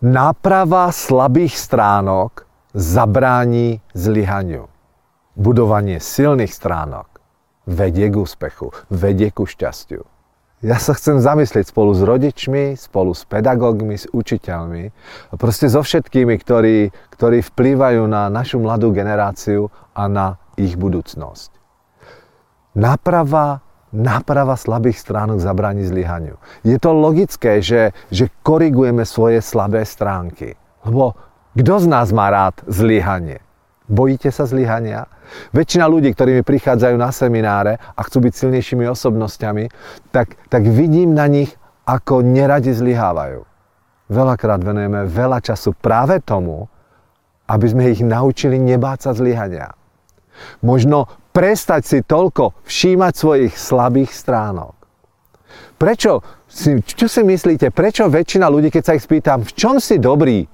Náprava slabých stránok zabrání zlyhaniu. Budovanie silných stránok vedie k úspechu, vedie ku šťastiu. Ja sa chcem zamyslieť spolu s rodičmi, spolu s pedagógmi, s učiteľmi, proste so všetkými, ktorí, ktorí vplývajú na našu mladú generáciu a na ich budúcnosť. Náprava, náprava slabých stránok zabráni zlyhaniu. Je to logické, že, že korigujeme svoje slabé stránky. Lebo kto z nás má rád zlyhanie? Bojíte sa zlyhania? Väčšina ľudí, ktorí mi prichádzajú na semináre a chcú byť silnejšími osobnosťami, tak, tak vidím na nich, ako neradi zlyhávajú. Veľakrát venujeme veľa času práve tomu, aby sme ich naučili nebáť sa zlyhania. Možno prestať si toľko všímať svojich slabých stránok. Prečo, čo si myslíte, prečo väčšina ľudí, keď sa ich spýtam, v čom si dobrý,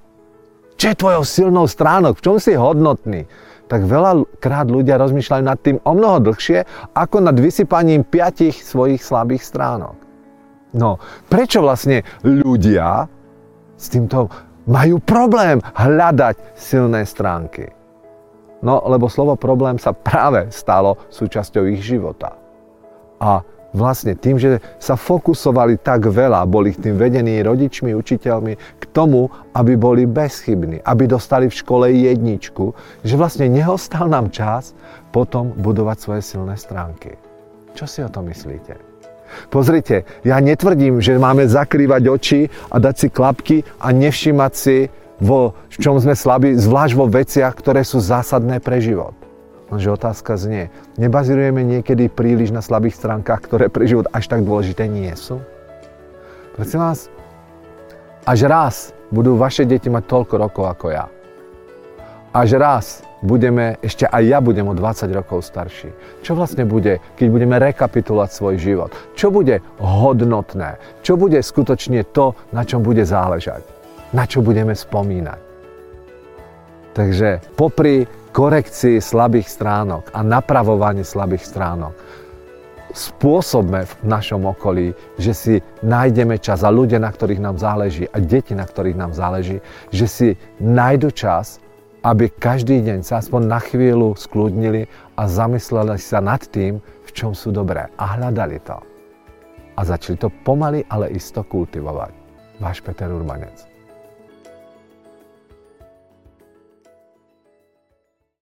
čo je tvojou silnou stránok? V čom si hodnotný? Tak veľakrát ľudia rozmýšľajú nad tým o mnoho dlhšie, ako nad vysypaním piatich svojich slabých stránok. No, prečo vlastne ľudia s týmto majú problém hľadať silné stránky? No, lebo slovo problém sa práve stalo súčasťou ich života. A vlastne tým, že sa fokusovali tak veľa, boli tým vedení rodičmi, učiteľmi k tomu, aby boli bezchybní, aby dostali v škole jedničku, že vlastne nehostal nám čas potom budovať svoje silné stránky. Čo si o to myslíte? Pozrite, ja netvrdím, že máme zakrývať oči a dať si klapky a nevšimať si, vo v čom sme slabí, zvlášť vo veciach, ktoré sú zásadné pre život. Lenže otázka znie, nebazirujeme niekedy príliš na slabých stránkach, ktoré pre život až tak dôležité nie sú? Prosím vás, až raz budú vaše deti mať toľko rokov ako ja. Až raz budeme, ešte aj ja budem o 20 rokov starší. Čo vlastne bude, keď budeme rekapitulovať svoj život? Čo bude hodnotné? Čo bude skutočne to, na čom bude záležať? Na čo budeme spomínať? Takže popri korekcii slabých stránok a napravovaní slabých stránok spôsobme v našom okolí, že si nájdeme čas a ľudia, na ktorých nám záleží a deti, na ktorých nám záleží, že si nájdu čas, aby každý deň sa aspoň na chvíľu skľudnili a zamysleli sa nad tým, v čom sú dobré a hľadali to. A začali to pomaly, ale isto kultivovať. Váš Peter Urbanec.